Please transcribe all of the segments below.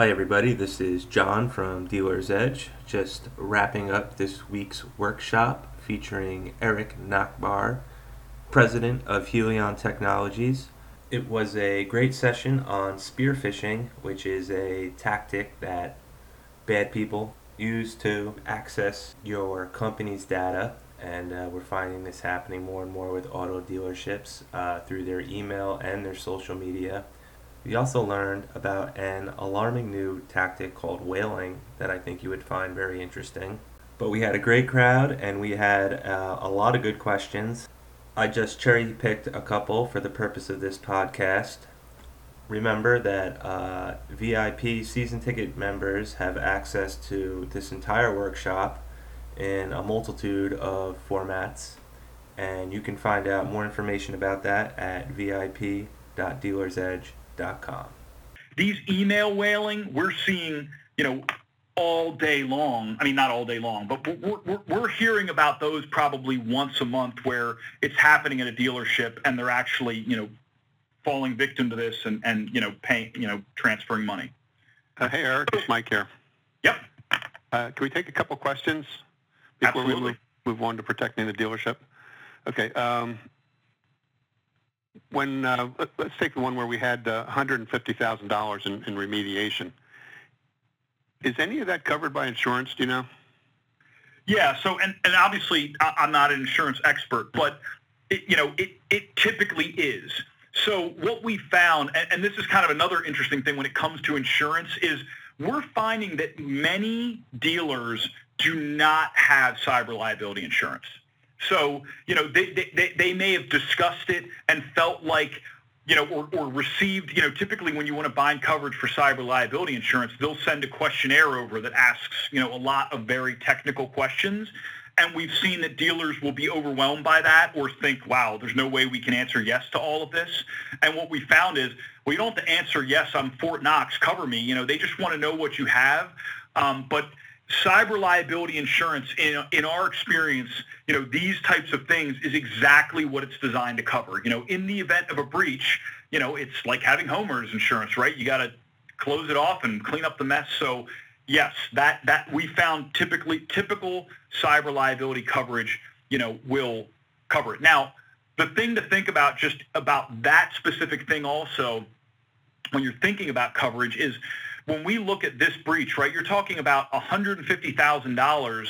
Hi, everybody. This is John from Dealer's Edge, just wrapping up this week's workshop featuring Erik Nachbahr, president of Helion Technologies. It was a great session on spearphishing, which is a tactic that bad people use to access your company's data. And uh, we're finding this happening more and more with auto dealerships uh, through their email and their social media. We also learned about an alarming new tactic called whaling that I think you would find very interesting. But we had a great crowd and we had uh, a lot of good questions. I just cherry picked a couple for the purpose of this podcast. Remember that uh, VIP season ticket members have access to this entire workshop in a multitude of formats, and you can find out more information about that at vip.dealersedge.com these email whaling, we're seeing, you know, all day long. I mean, not all day long, but we're, we're, we're hearing about those probably once a month where it's happening at a dealership and they're actually, you know, falling victim to this and, and you know, paying, you know, transferring money. Uh, hey, Erik, it's Mike here. Yep. Uh, can we take a couple questions before Absolutely. we move, move on to protecting the dealership? Okay. Um, when uh, let- let's take the one where we had uh, $150,000 in, in remediation. Is any of that covered by insurance? Do you know? Yeah. So, and, and obviously I'm not an insurance expert, but it, you know, it, it typically is. So what we found, and, and this is kind of another interesting thing when it comes to insurance is we're finding that many dealers do not have cyber liability insurance. So, you know, they, they, they- may have discussed it and felt like, you know, or, or received, you know, typically when you want to bind coverage for cyber liability insurance, they'll send a questionnaire over that asks, you know, a lot of very technical questions. And we've seen that dealers will be overwhelmed by that or think, wow, there's no way we can answer yes to all of this. And what we found is, well, you don't have to answer yes, I'm Fort Knox, cover me. You know, they just want to know what you have. Um, but cyber liability insurance, in, in our experience, you know, these types of things is exactly what it's designed to cover. You know, in the event of a breach, you know, it's like having homeowners insurance, right? You got to close it off and clean up the mess. So yes, that, that we found typically typical cyber liability coverage, you know, will cover it. Now, the thing to think about just about that specific thing also when you're thinking about coverage is when we look at this breach, right, you're talking about $150,000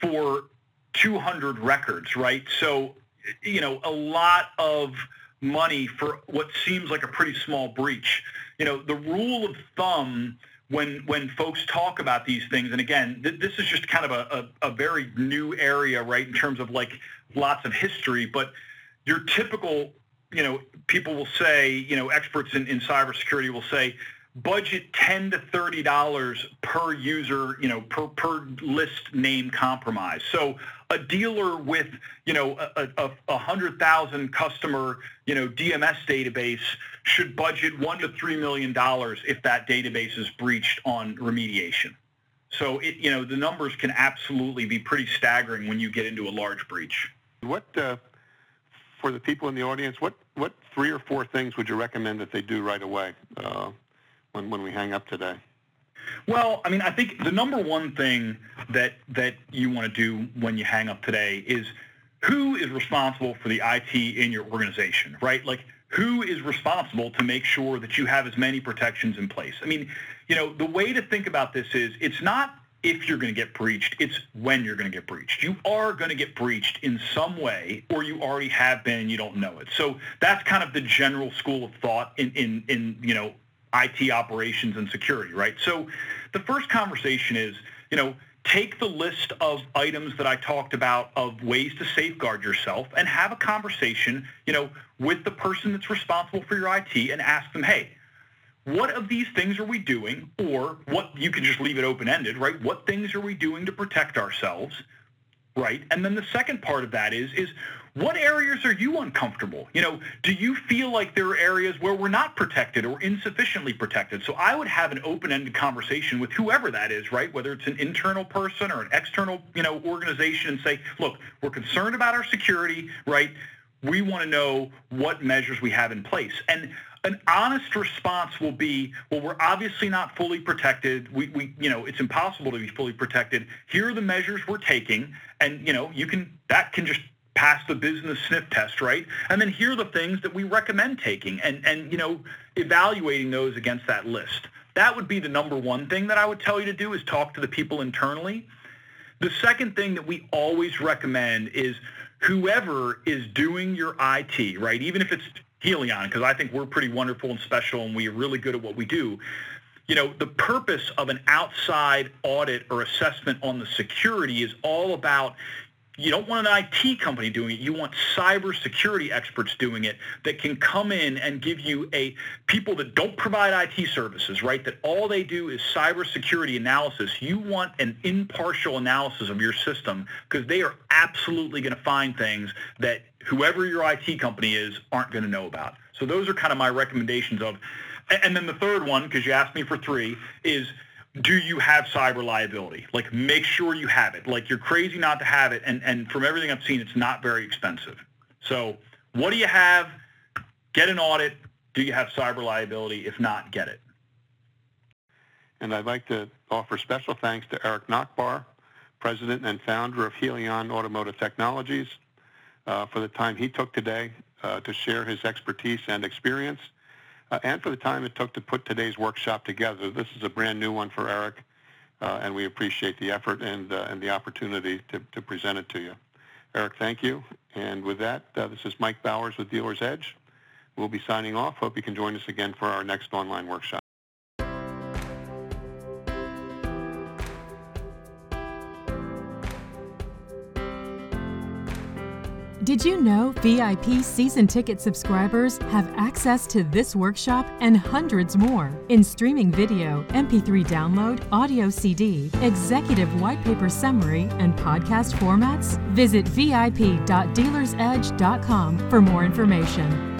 for 200 records, right? So, you know, a lot of money for what seems like a pretty small breach. You know, the rule of thumb when when folks talk about these things, and again, th- this is just kind of a, a, a very new area, right, in terms of like lots of history, but your typical, you know, people will say, you know, experts in, in cybersecurity will say, budget 10 to 30 dollars per user you know per per list name compromise. So a dealer with you know a, a, a hundred thousand customer you know dms database should budget one to three million dollars if that database is breached on remediation. So it you know the numbers can absolutely be pretty staggering when you get into a large breach. What uh, for the people in the audience? What what three or four things would you recommend that they do right away? Uh, when when we hang up today? Well, I mean, I think the number one thing that that you want to do when you hang up today is who is responsible for the IT in your organization, right? Like who is responsible to make sure that you have as many protections in place? I mean, you know, the way to think about this is it's not if you're going to get breached, it's when you're going to get breached. You are going to get breached in some way or you already have been and you don't know it. So that's kind of the general school of thought in in in, you know, IT operations and security, right? So the first conversation is, you know, take the list of items that I talked about of ways to safeguard yourself and have a conversation, you know, with the person that's responsible for your IT and ask them, hey, what of these things are we doing? Or what, you can just leave it open-ended, right? What things are we doing to protect ourselves, right? And then the second part of that is, is what areas are you uncomfortable? You know, do you feel like there are areas where we're not protected or insufficiently protected? So I would have an open-ended conversation with whoever that is, right? Whether it's an internal person or an external, you know, organization and say, look, we're concerned about our security, right? We want to know what measures we have in place. And an honest response will be, well, we're obviously not fully protected. We, we, you know, it's impossible to be fully protected. Here are the measures we're taking, and you know, you can that can just pass the business sniff test, right? And then here are the things that we recommend taking, and and you know, evaluating those against that list. That would be the number one thing that I would tell you to do is talk to the people internally. The second thing that we always recommend is whoever is doing your IT, right? Even if it's Helion, because I think we're pretty wonderful and special and we're really good at what we do. You know, the purpose of an outside audit or assessment on the security is all about you don't want an IT company doing it. You want cybersecurity experts doing it that can come in and give you a people that don't provide IT services, right? That all they do is cybersecurity analysis. You want an impartial analysis of your system because they are absolutely going to find things that whoever your IT company is aren't going to know about. So those are kind of my recommendations of. And then the third one, because you asked me for three, is do you have cyber liability? Like make sure you have it. Like you're crazy not to have it. And, and from everything I've seen, it's not very expensive. So what do you have? Get an audit. Do you have cyber liability? If not, get it. And I'd like to offer special thanks to Erik Nachbahr, President and founder of Helion Automotive Technologies, uh, for the time he took today uh, to share his expertise and experience uh, and for the time it took to put today's workshop together. This is a brand new one for Erik, uh, and we appreciate the effort and, uh, and the opportunity to, to present it to you. Erik, thank you. And with that, uh, this is Mike Bowers with Dealer's Edge. We'll be signing off. Hope you can join us again for our next online workshop. Did you know VIP season ticket subscribers have access to this workshop and hundreds more in streaming video, MP3 download, audio CD, executive white paper summary, and podcast formats? Visit vip.dealersedge.com for more information.